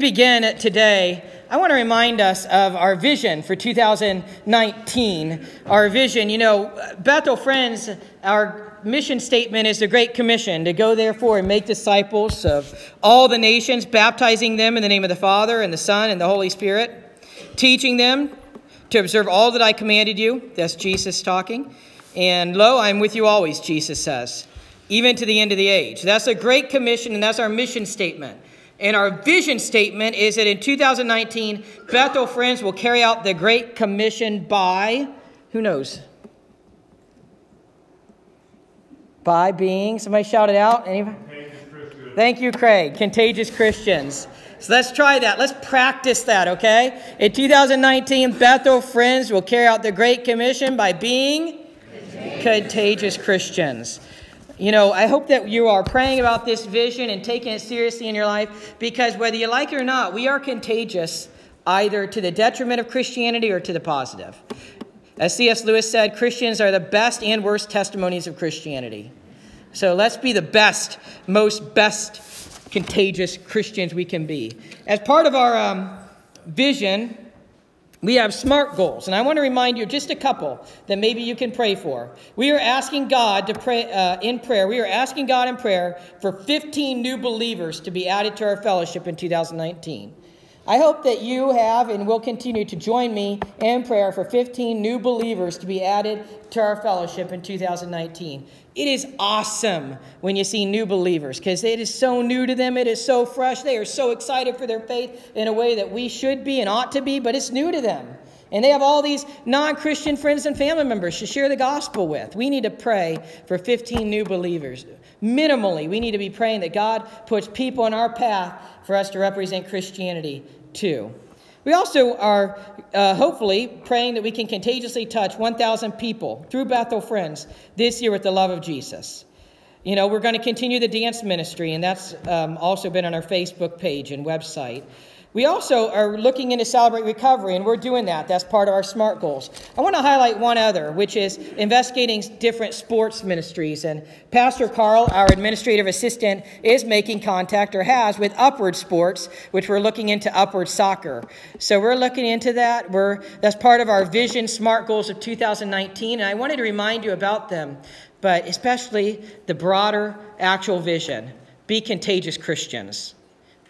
begin today, I want to remind us of our vision for 2019. Our vision, you know, Bethel Friends, our mission statement is the Great Commission to go, therefore, and make disciples of all the nations, baptizing them in the name of the Father, and the Son, and the Holy Spirit, teaching them to observe all that I commanded you. That's Jesus talking. And lo, I am with you always, Jesus says, even to the end of the age. That's a great commission, and that's our mission statement. And our vision statement is that in 2019, Bethel Friends will carry out the Great Commission by, who knows? By being, somebody shout it out. Anybody? Thank you, Craig. Contagious Christians. So let's try that. Let's practice that, okay? In 2019, Bethel Friends will carry out the Great Commission by being contagious, contagious Christians. You know, I hope that you are praying about this vision and taking it seriously in your life because whether you like it or not, we are contagious either to the detriment of Christianity or to the positive. As C.S. Lewis said, Christians are the best and worst testimonies of Christianity. So let's be the best, most best contagious Christians we can be. As part of our um, vision, we have SMART goals, and I want to remind you just a couple that maybe you can pray for. We are asking God to pray uh, in prayer. We are asking God in prayer for 15 new believers to be added to our fellowship in 2019. I hope that you have and will continue to join me in prayer for 15 new believers to be added to our fellowship in 2019. It is awesome when you see new believers because it is so new to them. It is so fresh. They are so excited for their faith in a way that we should be and ought to be, but it's new to them. And they have all these non Christian friends and family members to share the gospel with. We need to pray for 15 new believers. Minimally, we need to be praying that God puts people in our path for us to represent Christianity too. We also are uh, hopefully praying that we can contagiously touch 1,000 people through Bethel Friends this year with the love of Jesus. You know, we're going to continue the dance ministry, and that's um, also been on our Facebook page and website. We also are looking into Celebrate Recovery, and we're doing that. That's part of our SMART goals. I want to highlight one other, which is investigating different sports ministries. And Pastor Carl, our administrative assistant, is making contact or has with Upward Sports, which we're looking into Upward Soccer. So we're looking into that. We're, that's part of our Vision SMART goals of 2019, and I wanted to remind you about them, but especially the broader actual vision be contagious Christians.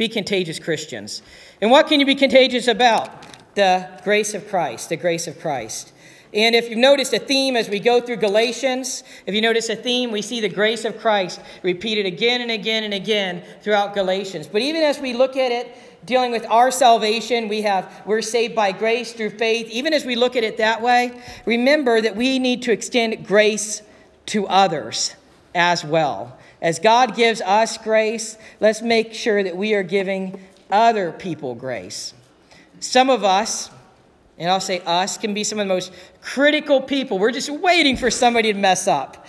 Be contagious Christians. And what can you be contagious about? The grace of Christ, the grace of Christ. And if you've noticed a theme as we go through Galatians, if you notice a theme, we see the grace of Christ repeated again and again and again throughout Galatians. But even as we look at it, dealing with our salvation, we have we're saved by grace through faith. Even as we look at it that way, remember that we need to extend grace to others as well. As God gives us grace, let's make sure that we are giving other people grace. Some of us, and I'll say us, can be some of the most critical people. We're just waiting for somebody to mess up.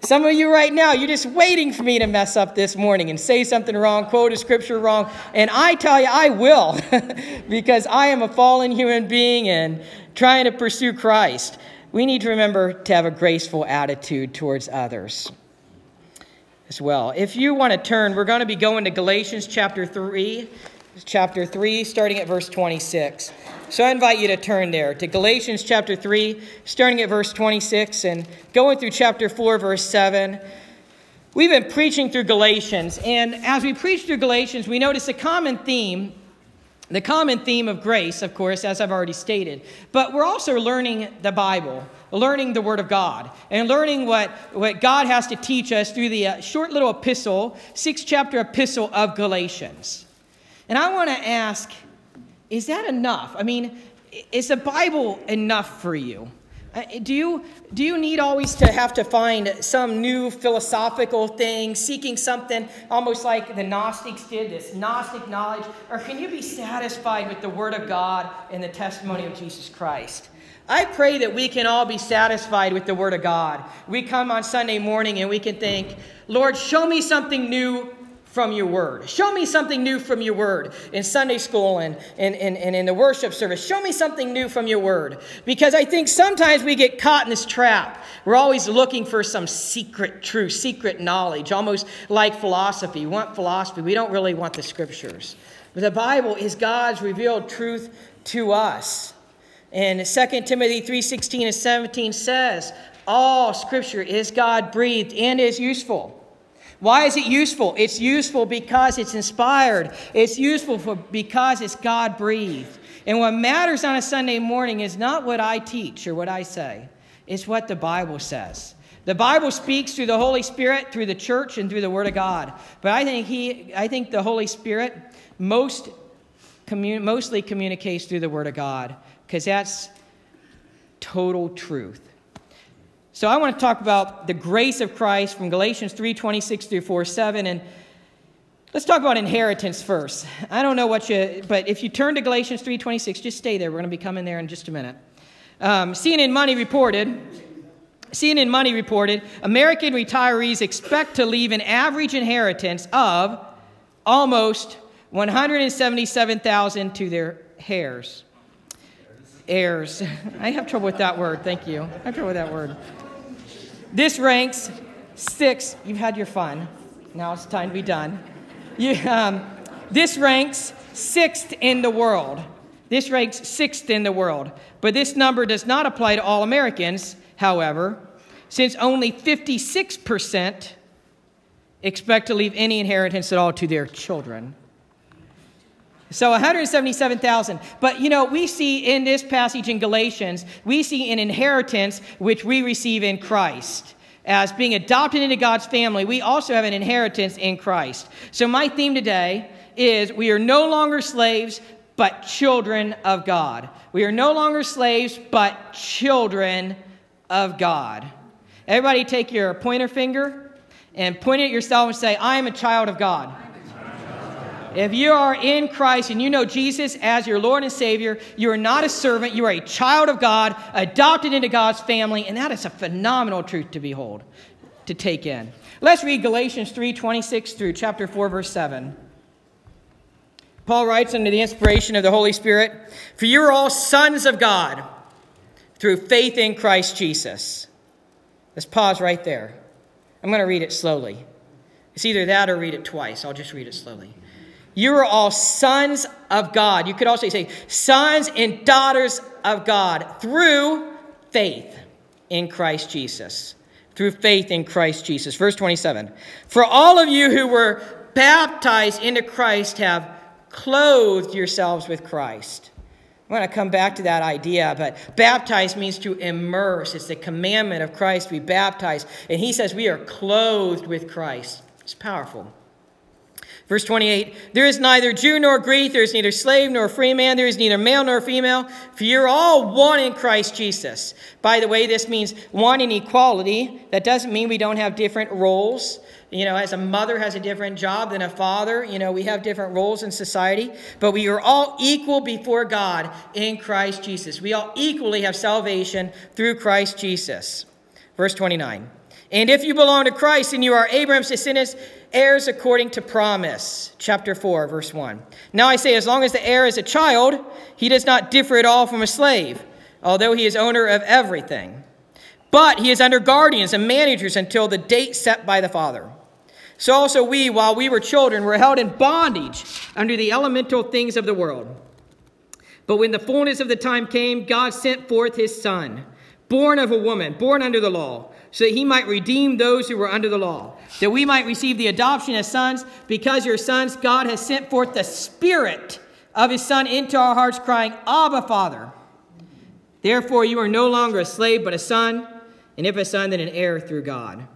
Some of you right now, you're just waiting for me to mess up this morning and say something wrong, quote a scripture wrong. And I tell you, I will, because I am a fallen human being and trying to pursue Christ. We need to remember to have a graceful attitude towards others as well. If you want to turn, we're going to be going to Galatians chapter 3, chapter 3, starting at verse 26. So I invite you to turn there to Galatians chapter 3, starting at verse 26, and going through chapter 4, verse 7. We've been preaching through Galatians, and as we preach through Galatians, we notice a common theme the common theme of grace, of course, as I've already stated, but we're also learning the Bible, learning the Word of God, and learning what, what God has to teach us through the uh, short little epistle, six chapter epistle of Galatians. And I want to ask is that enough? I mean, is the Bible enough for you? Do you, do you need always to have to find some new philosophical thing, seeking something almost like the Gnostics did, this Gnostic knowledge? Or can you be satisfied with the Word of God and the testimony of Jesus Christ? I pray that we can all be satisfied with the Word of God. We come on Sunday morning and we can think, Lord, show me something new from your word. Show me something new from your word in Sunday school and, and, and, and in the worship service. Show me something new from your word. Because I think sometimes we get caught in this trap. We're always looking for some secret truth, secret knowledge, almost like philosophy. We want philosophy. We don't really want the scriptures. The Bible is God's revealed truth to us. And 2 Timothy 3:16 and 17 says, all scripture is God breathed and is useful. Why is it useful? It's useful because it's inspired. It's useful for, because it's God breathed. And what matters on a Sunday morning is not what I teach or what I say, it's what the Bible says. The Bible speaks through the Holy Spirit, through the church, and through the Word of God. But I think, he, I think the Holy Spirit most commun- mostly communicates through the Word of God because that's total truth. So I want to talk about the grace of Christ from Galatians 3 26 through 4 7. And let's talk about inheritance first. I don't know what you, but if you turn to Galatians 3 26, just stay there. We're going to be coming there in just a minute. Um, CNN Money reported. CNN Money reported American retirees expect to leave an average inheritance of almost 177,000 to their heirs. Heirs. I have trouble with that word. Thank you. I have trouble with that word. This ranks six. You've had your fun. Now it's time to be done. You, um, this ranks sixth in the world. This ranks sixth in the world. But this number does not apply to all Americans, however, since only 56% expect to leave any inheritance at all to their children. So 177,000. But you know, we see in this passage in Galatians, we see an inheritance which we receive in Christ. As being adopted into God's family, we also have an inheritance in Christ. So my theme today is we are no longer slaves, but children of God. We are no longer slaves, but children of God. Everybody take your pointer finger and point it at yourself and say, I am a child of God. If you are in Christ and you know Jesus as your Lord and Savior, you are not a servant, you are a child of God, adopted into God's family, and that is a phenomenal truth to behold, to take in. Let's read Galatians 3 26 through chapter 4, verse 7. Paul writes under the inspiration of the Holy Spirit For you are all sons of God through faith in Christ Jesus. Let's pause right there. I'm going to read it slowly. It's either that or read it twice. I'll just read it slowly. You are all sons of God. You could also say sons and daughters of God through faith in Christ Jesus. Through faith in Christ Jesus. Verse 27. For all of you who were baptized into Christ have clothed yourselves with Christ. I want to come back to that idea, but baptize means to immerse. It's the commandment of Christ to be baptized. And he says we are clothed with Christ. It's powerful. Verse 28 There is neither Jew nor Greek, there is neither slave nor free man, there is neither male nor female, for you're all one in Christ Jesus. By the way, this means one in equality. That doesn't mean we don't have different roles. You know, as a mother has a different job than a father, you know, we have different roles in society, but we are all equal before God in Christ Jesus. We all equally have salvation through Christ Jesus. Verse 29. And if you belong to Christ and you are Abraham's descendants, heirs according to promise. Chapter 4, verse 1. Now I say, as long as the heir is a child, he does not differ at all from a slave, although he is owner of everything. But he is under guardians and managers until the date set by the father. So also we, while we were children, were held in bondage under the elemental things of the world. But when the fullness of the time came, God sent forth his Son, born of a woman, born under the law so that he might redeem those who were under the law, that we might receive the adoption as sons. Because your sons, God has sent forth the Spirit of his Son into our hearts, crying, Abba, Father. Therefore, you are no longer a slave, but a son, and if a son, then an heir through God.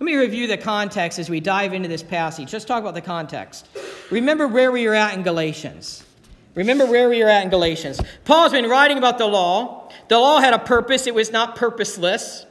Let me review the context as we dive into this passage. Let's talk about the context. Remember where we are at in Galatians. Remember where we are at in Galatians. Paul's been writing about the law. The law had a purpose, it was not purposeless.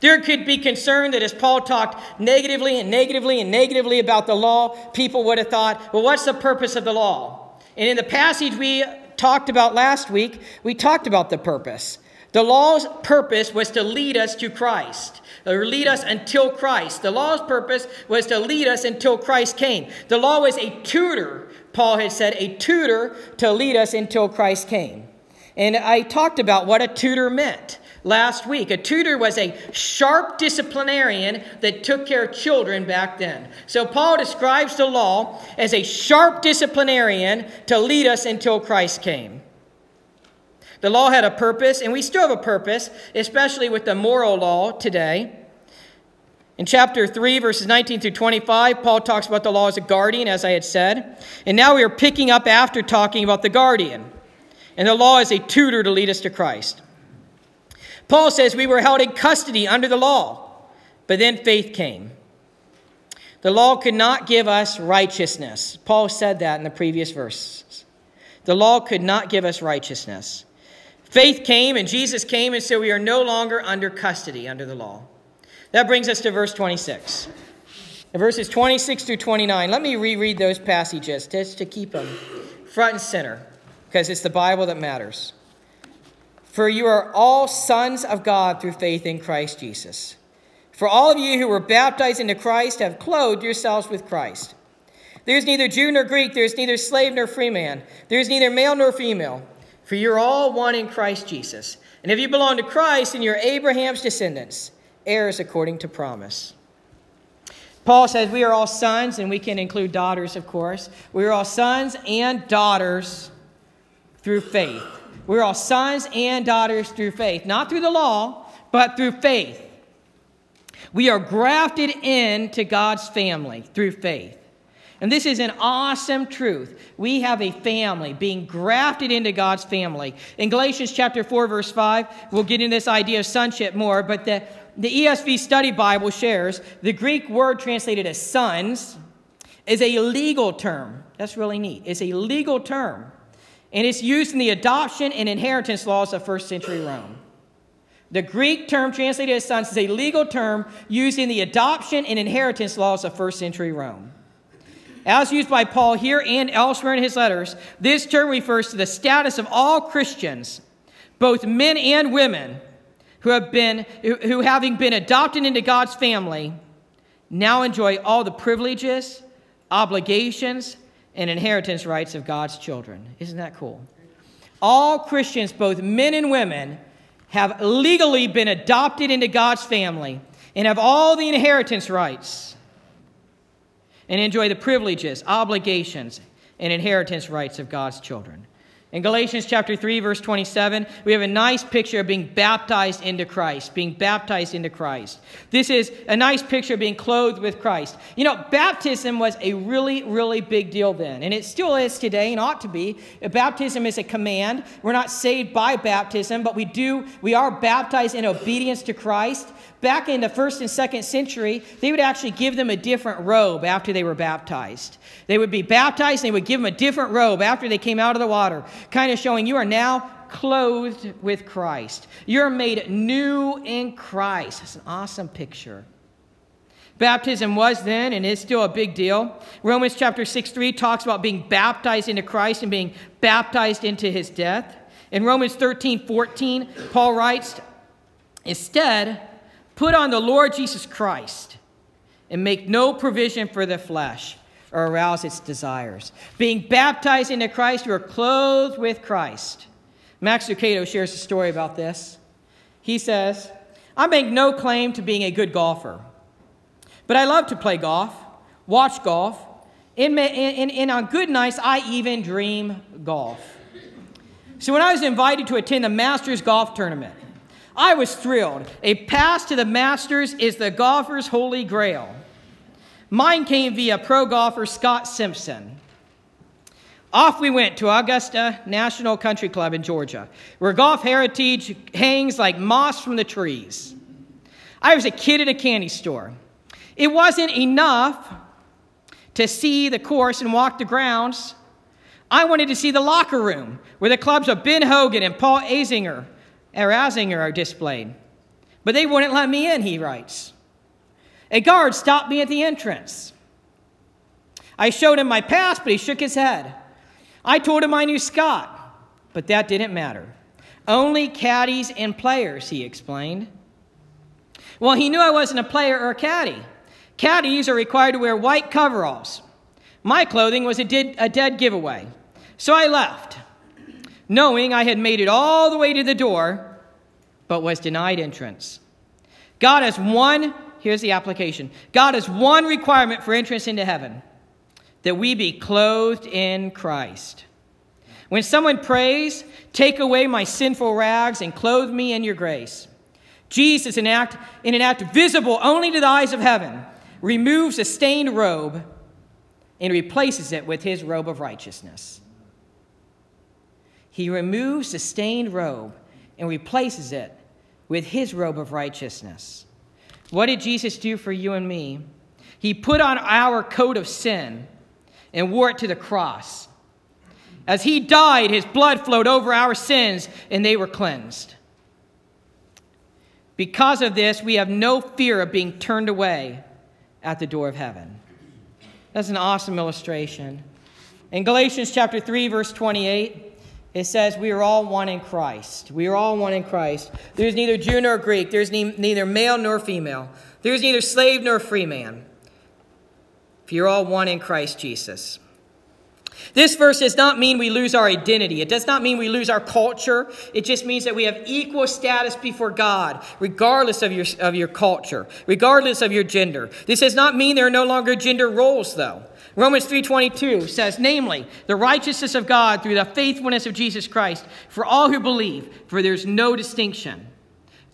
There could be concern that as Paul talked negatively and negatively and negatively about the law, people would have thought, well, what's the purpose of the law? And in the passage we talked about last week, we talked about the purpose. The law's purpose was to lead us to Christ, or lead us until Christ. The law's purpose was to lead us until Christ came. The law was a tutor, Paul had said, a tutor to lead us until Christ came. And I talked about what a tutor meant. Last week. A tutor was a sharp disciplinarian that took care of children back then. So Paul describes the law as a sharp disciplinarian to lead us until Christ came. The law had a purpose, and we still have a purpose, especially with the moral law today. In chapter 3, verses 19 through 25, Paul talks about the law as a guardian, as I had said. And now we are picking up after talking about the guardian. And the law is a tutor to lead us to Christ. Paul says we were held in custody under the law, but then faith came. The law could not give us righteousness. Paul said that in the previous verses. The law could not give us righteousness. Faith came, and Jesus came, and so we are no longer under custody under the law. That brings us to verse 26. In verses 26 through 29, let me reread those passages just to keep them front and center, because it's the Bible that matters. For you are all sons of God through faith in Christ Jesus. For all of you who were baptized into Christ have clothed yourselves with Christ. There is neither Jew nor Greek, there is neither slave nor free man, there is neither male nor female, for you're all one in Christ Jesus. And if you belong to Christ, then you're Abraham's descendants heirs according to promise. Paul says we are all sons, and we can include daughters, of course. We are all sons and daughters through faith. We're all sons and daughters through faith, not through the law, but through faith. We are grafted into God's family through faith. And this is an awesome truth. We have a family being grafted into God's family. In Galatians chapter 4 verse 5, we'll get into this idea of sonship more, but the the ESV Study Bible shares the Greek word translated as sons is a legal term. That's really neat. It's a legal term. And it's used in the adoption and inheritance laws of first century Rome. The Greek term translated as sons is a legal term used in the adoption and inheritance laws of first century Rome. As used by Paul here and elsewhere in his letters, this term refers to the status of all Christians, both men and women, who have been who having been adopted into God's family now enjoy all the privileges, obligations, and inheritance rights of God's children. Isn't that cool? All Christians, both men and women, have legally been adopted into God's family and have all the inheritance rights and enjoy the privileges, obligations, and inheritance rights of God's children. In Galatians chapter 3 verse 27, we have a nice picture of being baptized into Christ, being baptized into Christ. This is a nice picture of being clothed with Christ. You know, baptism was a really really big deal then, and it still is today and ought to be. Baptism is a command. We're not saved by baptism, but we do we are baptized in obedience to Christ back in the first and second century, they would actually give them a different robe after they were baptized. They would be baptized and they would give them a different robe after they came out of the water, kind of showing you are now clothed with Christ. You're made new in Christ. That's an awesome picture. Baptism was then and is still a big deal. Romans chapter 6 3 talks about being baptized into Christ and being baptized into his death. In Romans 13 14, Paul writes, Instead, Put on the Lord Jesus Christ and make no provision for the flesh or arouse its desires. Being baptized into Christ, you are clothed with Christ. Max Lucado shares a story about this. He says, I make no claim to being a good golfer, but I love to play golf, watch golf, and, and, and on good nights, I even dream golf. So when I was invited to attend the Masters Golf Tournament, I was thrilled. A pass to the Masters is the golfer's holy grail. Mine came via pro golfer Scott Simpson. Off we went to Augusta National Country Club in Georgia, where golf heritage hangs like moss from the trees. I was a kid at a candy store. It wasn't enough to see the course and walk the grounds. I wanted to see the locker room where the clubs of Ben Hogan and Paul Azinger Azinger are displayed. But they wouldn't let me in, he writes. A guard stopped me at the entrance. I showed him my pass, but he shook his head. I told him I knew Scott, but that didn't matter. Only caddies and players, he explained. Well, he knew I wasn't a player or a caddy. Caddies are required to wear white coveralls. My clothing was a dead, a dead giveaway. So I left knowing I had made it all the way to the door, but was denied entrance. God has one, here's the application God has one requirement for entrance into heaven that we be clothed in Christ. When someone prays, take away my sinful rags and clothe me in your grace. Jesus, in, act, in an act visible only to the eyes of heaven, removes a stained robe and replaces it with his robe of righteousness. He removes the stained robe and replaces it with his robe of righteousness. What did Jesus do for you and me? He put on our coat of sin and wore it to the cross. As he died, his blood flowed over our sins and they were cleansed. Because of this, we have no fear of being turned away at the door of heaven. That's an awesome illustration. In Galatians chapter 3 verse 28, it says we are all one in Christ. We are all one in Christ. There's neither Jew nor Greek. There's ne- neither male nor female. There's neither slave nor free man. For you're all one in Christ Jesus. This verse does not mean we lose our identity. It does not mean we lose our culture. It just means that we have equal status before God, regardless of your, of your culture, regardless of your gender. This does not mean there are no longer gender roles, though. Romans 3:22 says, namely, the righteousness of God through the faithfulness of Jesus Christ for all who believe, for there's no distinction.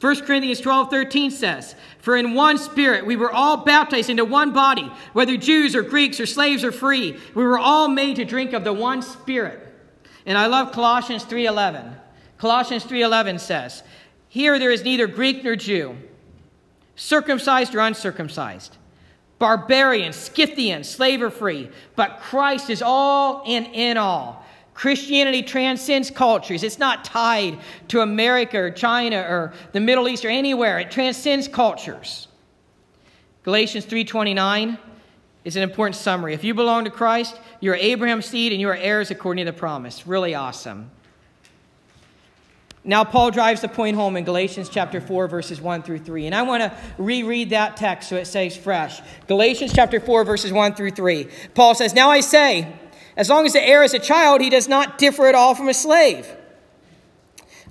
1 Corinthians 12, 13 says, For in one spirit we were all baptized into one body, whether Jews or Greeks or slaves or free. We were all made to drink of the one spirit. And I love Colossians 3.11. Colossians 3.11 says, Here there is neither Greek nor Jew, circumcised or uncircumcised, barbarian, Scythian, slave or free, but Christ is all and in all. Christianity transcends cultures. It's not tied to America or China or the Middle East or anywhere. It transcends cultures. Galatians 3:29 is an important summary. If you belong to Christ, you're Abraham's seed and you are heirs according to the promise. Really awesome. Now, Paul drives the point home in Galatians chapter 4, verses 1 through 3. And I want to reread that text so it stays fresh. Galatians chapter 4, verses 1 through 3. Paul says, Now I say, as long as the heir is a child, he does not differ at all from a slave,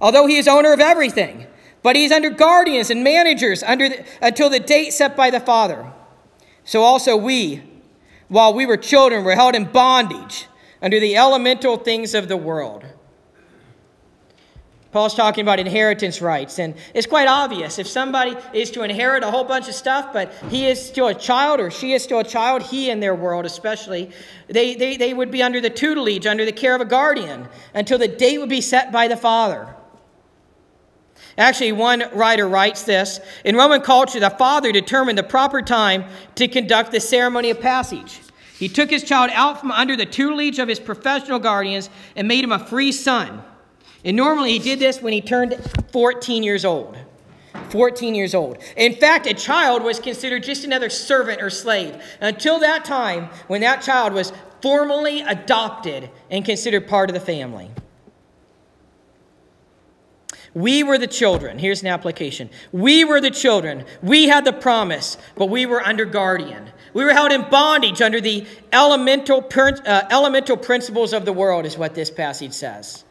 although he is owner of everything. But he is under guardians and managers under the, until the date set by the father. So also we, while we were children, were held in bondage under the elemental things of the world. Paul's talking about inheritance rights, and it's quite obvious. If somebody is to inherit a whole bunch of stuff, but he is still a child or she is still a child, he in their world especially, they, they, they would be under the tutelage, under the care of a guardian, until the date would be set by the father. Actually, one writer writes this In Roman culture, the father determined the proper time to conduct the ceremony of passage. He took his child out from under the tutelage of his professional guardians and made him a free son. And normally he did this when he turned 14 years old. 14 years old. In fact, a child was considered just another servant or slave until that time when that child was formally adopted and considered part of the family. We were the children. Here's an application. We were the children. We had the promise, but we were under guardian. We were held in bondage under the elemental, uh, elemental principles of the world, is what this passage says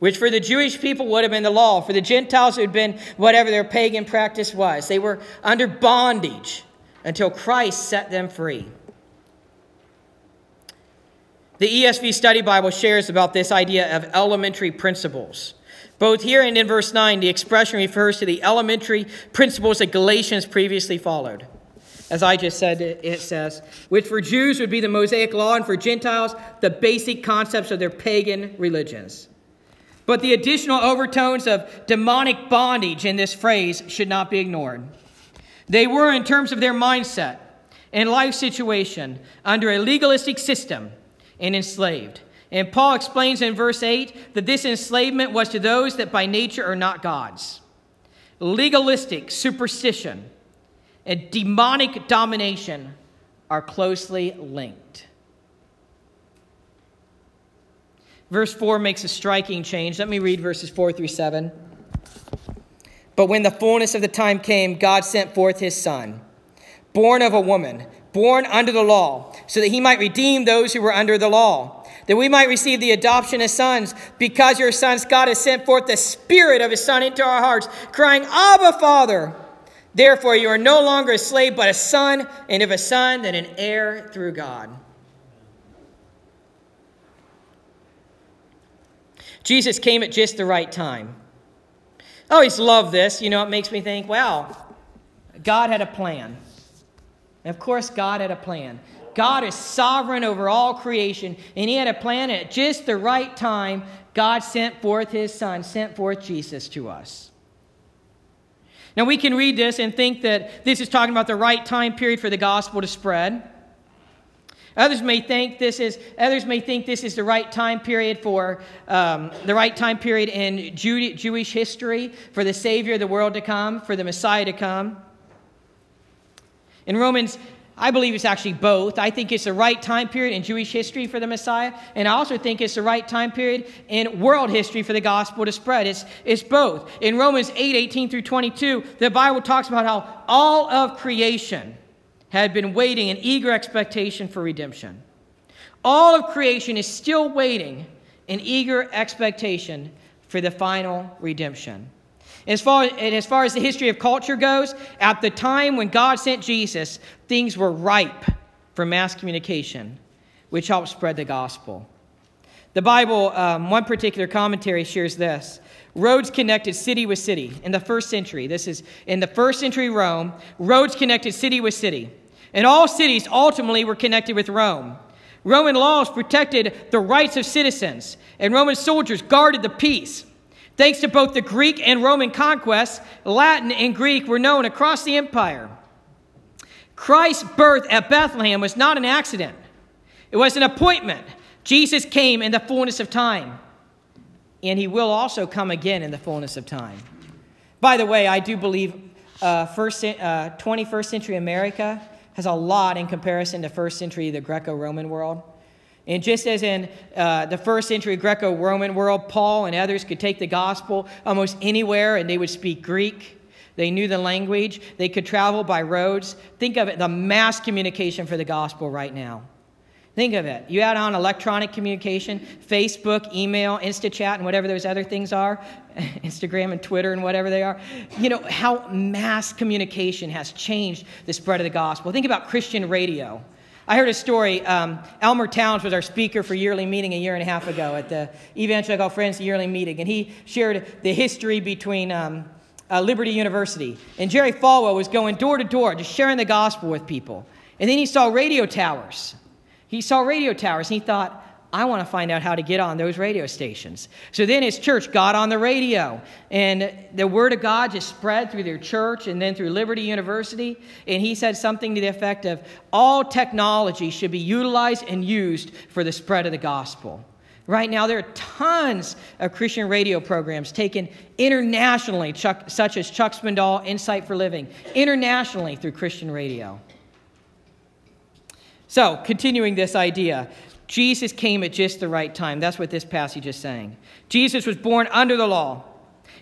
which for the Jewish people would have been the law. For the Gentiles, it had been whatever their pagan practice was. They were under bondage until Christ set them free. The ESV Study Bible shares about this idea of elementary principles. Both here and in verse 9, the expression refers to the elementary principles that Galatians previously followed. As I just said, it says, which for Jews would be the Mosaic law, and for Gentiles, the basic concepts of their pagan religions. But the additional overtones of demonic bondage in this phrase should not be ignored. They were, in terms of their mindset and life situation, under a legalistic system and enslaved. And Paul explains in verse 8 that this enslavement was to those that by nature are not God's. Legalistic superstition and demonic domination are closely linked. Verse 4 makes a striking change. Let me read verses 4 through 7. But when the fullness of the time came, God sent forth his Son, born of a woman, born under the law, so that he might redeem those who were under the law that we might receive the adoption as sons. Because your sons, God has sent forth the Spirit of His Son into our hearts, crying, Abba, Father. Therefore, you are no longer a slave, but a son, and if a son, then an heir through God. Jesus came at just the right time. I always love this. You know, it makes me think, wow, God had a plan. And of course, God had a plan. God is sovereign over all creation, and He had a plan at just the right time. God sent forth His Son, sent forth Jesus to us. Now, we can read this and think that this is talking about the right time period for the gospel to spread. Others may think this is others may think this is the right time period for um, the right time period in Jew, Jewish history for the Savior of the world to come, for the Messiah to come. In Romans, I believe it's actually both. I think it's the right time period in Jewish history for the Messiah, and I also think it's the right time period in world history for the gospel to spread. It's, it's both. In Romans 8 18 through 22, the Bible talks about how all of creation had been waiting in eager expectation for redemption. All of creation is still waiting in eager expectation for the final redemption. As far, as far as the history of culture goes, at the time when God sent Jesus, things were ripe for mass communication, which helped spread the gospel. The Bible, um, one particular commentary shares this roads connected city with city in the first century. This is in the first century Rome, roads connected city with city. And all cities ultimately were connected with Rome. Roman laws protected the rights of citizens, and Roman soldiers guarded the peace. Thanks to both the Greek and Roman conquests, Latin and Greek were known across the empire. Christ's birth at Bethlehem was not an accident, it was an appointment. Jesus came in the fullness of time, and he will also come again in the fullness of time. By the way, I do believe uh, first, uh, 21st century America has a lot in comparison to first century, the Greco Roman world. And just as in uh, the first century Greco Roman world, Paul and others could take the gospel almost anywhere and they would speak Greek. They knew the language. They could travel by roads. Think of it the mass communication for the gospel right now. Think of it. You add on electronic communication, Facebook, email, InstaChat, and whatever those other things are, Instagram and Twitter and whatever they are. You know, how mass communication has changed the spread of the gospel. Think about Christian radio. I heard a story. Um, Elmer Towns was our speaker for yearly meeting a year and a half ago at the Evangelical Friends yearly meeting, and he shared the history between um, uh, Liberty University. And Jerry Falwell was going door to door, just sharing the gospel with people. And then he saw radio towers he saw radio towers and he thought, I want to find out how to get on those radio stations. So then his church got on the radio, and the word of God just spread through their church and then through Liberty University. And he said something to the effect of all technology should be utilized and used for the spread of the gospel. Right now, there are tons of Christian radio programs taken internationally, Chuck, such as Chuck Swindoll, Insight for Living, internationally through Christian radio. So, continuing this idea, Jesus came at just the right time. That's what this passage is saying. Jesus was born under the law.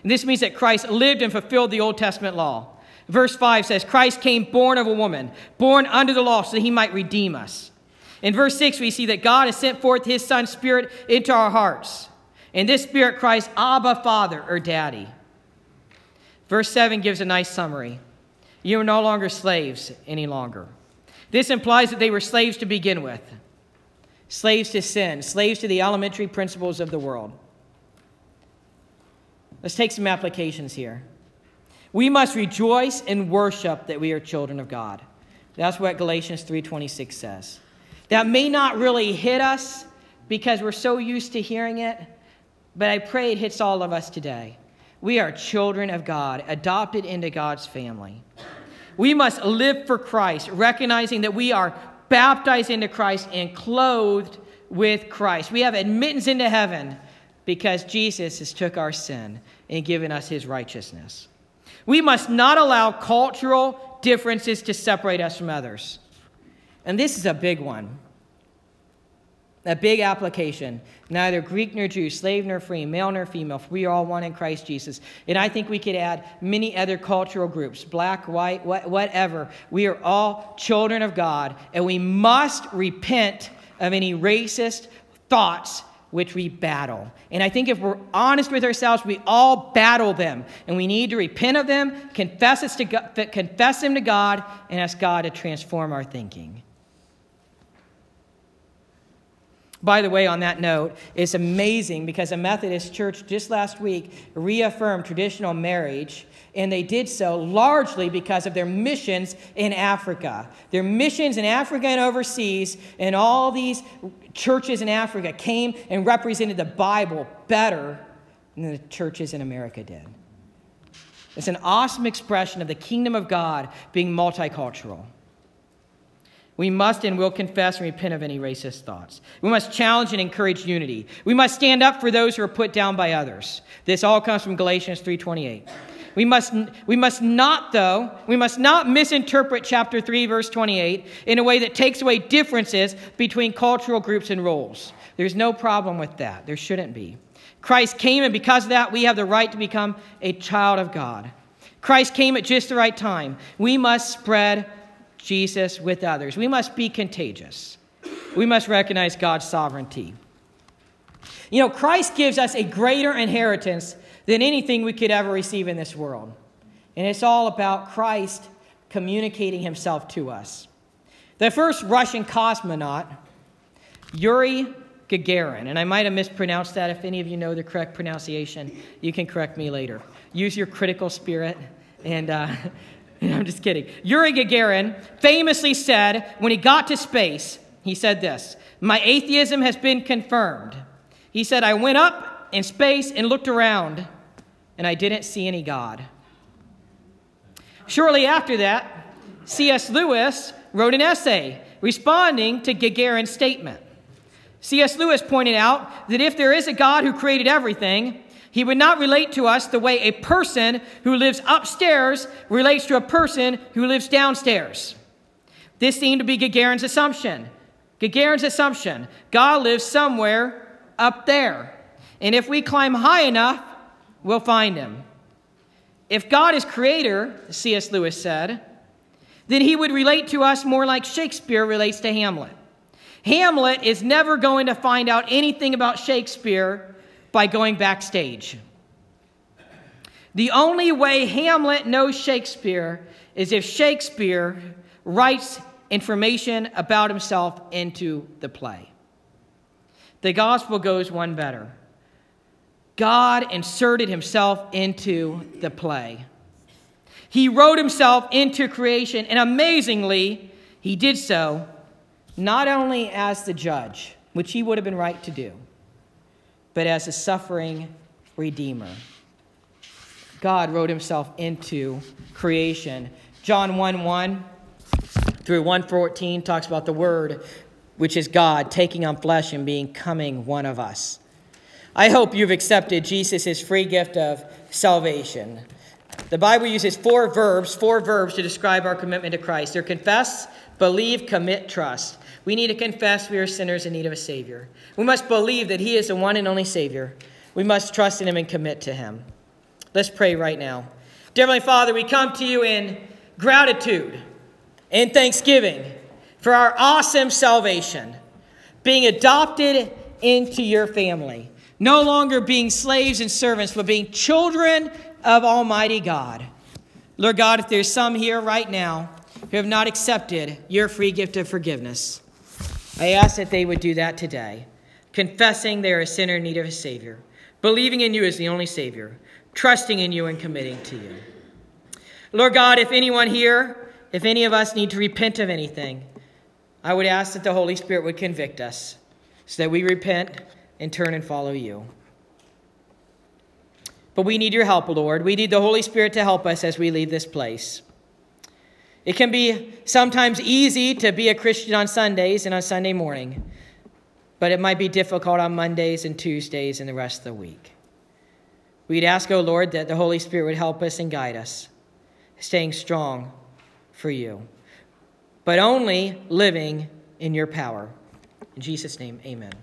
And this means that Christ lived and fulfilled the Old Testament law. Verse 5 says, Christ came born of a woman, born under the law, so that he might redeem us. In verse 6, we see that God has sent forth his Son's Spirit into our hearts. And this Spirit cries, Abba, Father, or Daddy. Verse 7 gives a nice summary. You are no longer slaves any longer. This implies that they were slaves to begin with slaves to sin, slaves to the elementary principles of the world. Let's take some applications here. We must rejoice and worship that we are children of God. That's what Galatians 3:26 says. That may not really hit us because we're so used to hearing it, but I pray it hits all of us today. We are children of God, adopted into God's family. We must live for Christ, recognizing that we are baptized into Christ and clothed with Christ. We have admittance into heaven because Jesus has took our sin and given us his righteousness. We must not allow cultural differences to separate us from others. And this is a big one a big application. Neither Greek nor Jew, slave nor free, male nor female, we are all one in Christ Jesus. And I think we could add many other cultural groups, black, white, whatever. We are all children of God, and we must repent of any racist thoughts which we battle. And I think if we're honest with ourselves, we all battle them. And we need to repent of them, confess, us to God, confess them to God, and ask God to transform our thinking. By the way, on that note, it's amazing because a Methodist church just last week reaffirmed traditional marriage, and they did so largely because of their missions in Africa. Their missions in Africa and overseas, and all these churches in Africa came and represented the Bible better than the churches in America did. It's an awesome expression of the kingdom of God being multicultural. We must and will confess and repent of any racist thoughts. We must challenge and encourage unity. We must stand up for those who are put down by others. This all comes from Galatians 3:28. We must, we must not, though, we must not misinterpret chapter 3, verse 28 in a way that takes away differences between cultural groups and roles. There's no problem with that. There shouldn't be. Christ came, and because of that, we have the right to become a child of God. Christ came at just the right time. We must spread Jesus with others. We must be contagious. We must recognize God's sovereignty. You know, Christ gives us a greater inheritance than anything we could ever receive in this world. And it's all about Christ communicating himself to us. The first Russian cosmonaut, Yuri Gagarin, and I might have mispronounced that. If any of you know the correct pronunciation, you can correct me later. Use your critical spirit and. Uh, I'm just kidding. Yuri Gagarin famously said when he got to space, he said this My atheism has been confirmed. He said, I went up in space and looked around, and I didn't see any God. Shortly after that, C.S. Lewis wrote an essay responding to Gagarin's statement. C.S. Lewis pointed out that if there is a God who created everything, he would not relate to us the way a person who lives upstairs relates to a person who lives downstairs. This seemed to be Gagarin's assumption. Gagarin's assumption God lives somewhere up there. And if we climb high enough, we'll find him. If God is creator, C.S. Lewis said, then he would relate to us more like Shakespeare relates to Hamlet. Hamlet is never going to find out anything about Shakespeare by going backstage. The only way Hamlet knows Shakespeare is if Shakespeare writes information about himself into the play. The gospel goes one better. God inserted himself into the play. He wrote himself into creation, and amazingly, he did so not only as the judge, which he would have been right to do, but as a suffering Redeemer. God wrote himself into creation. John 1 1 through 114 talks about the Word, which is God, taking on flesh and becoming one of us. I hope you've accepted Jesus' free gift of salvation. The Bible uses four verbs, four verbs to describe our commitment to Christ. They're confess, believe, commit, trust. We need to confess we are sinners in need of a Savior. We must believe that He is the one and only Savior. We must trust in Him and commit to Him. Let's pray right now. Dear Heavenly Father, we come to you in gratitude and thanksgiving for our awesome salvation, being adopted into your family, no longer being slaves and servants, but being children of Almighty God. Lord God, if there's some here right now who have not accepted your free gift of forgiveness, I ask that they would do that today, confessing they are a sinner in need of a Savior, believing in you as the only Savior, trusting in you and committing to you. Lord God, if anyone here, if any of us need to repent of anything, I would ask that the Holy Spirit would convict us so that we repent and turn and follow you. But we need your help, Lord. We need the Holy Spirit to help us as we leave this place. It can be sometimes easy to be a Christian on Sundays and on Sunday morning, but it might be difficult on Mondays and Tuesdays and the rest of the week. We'd ask, O oh Lord, that the Holy Spirit would help us and guide us, staying strong for you, but only living in your power. In Jesus' name, amen.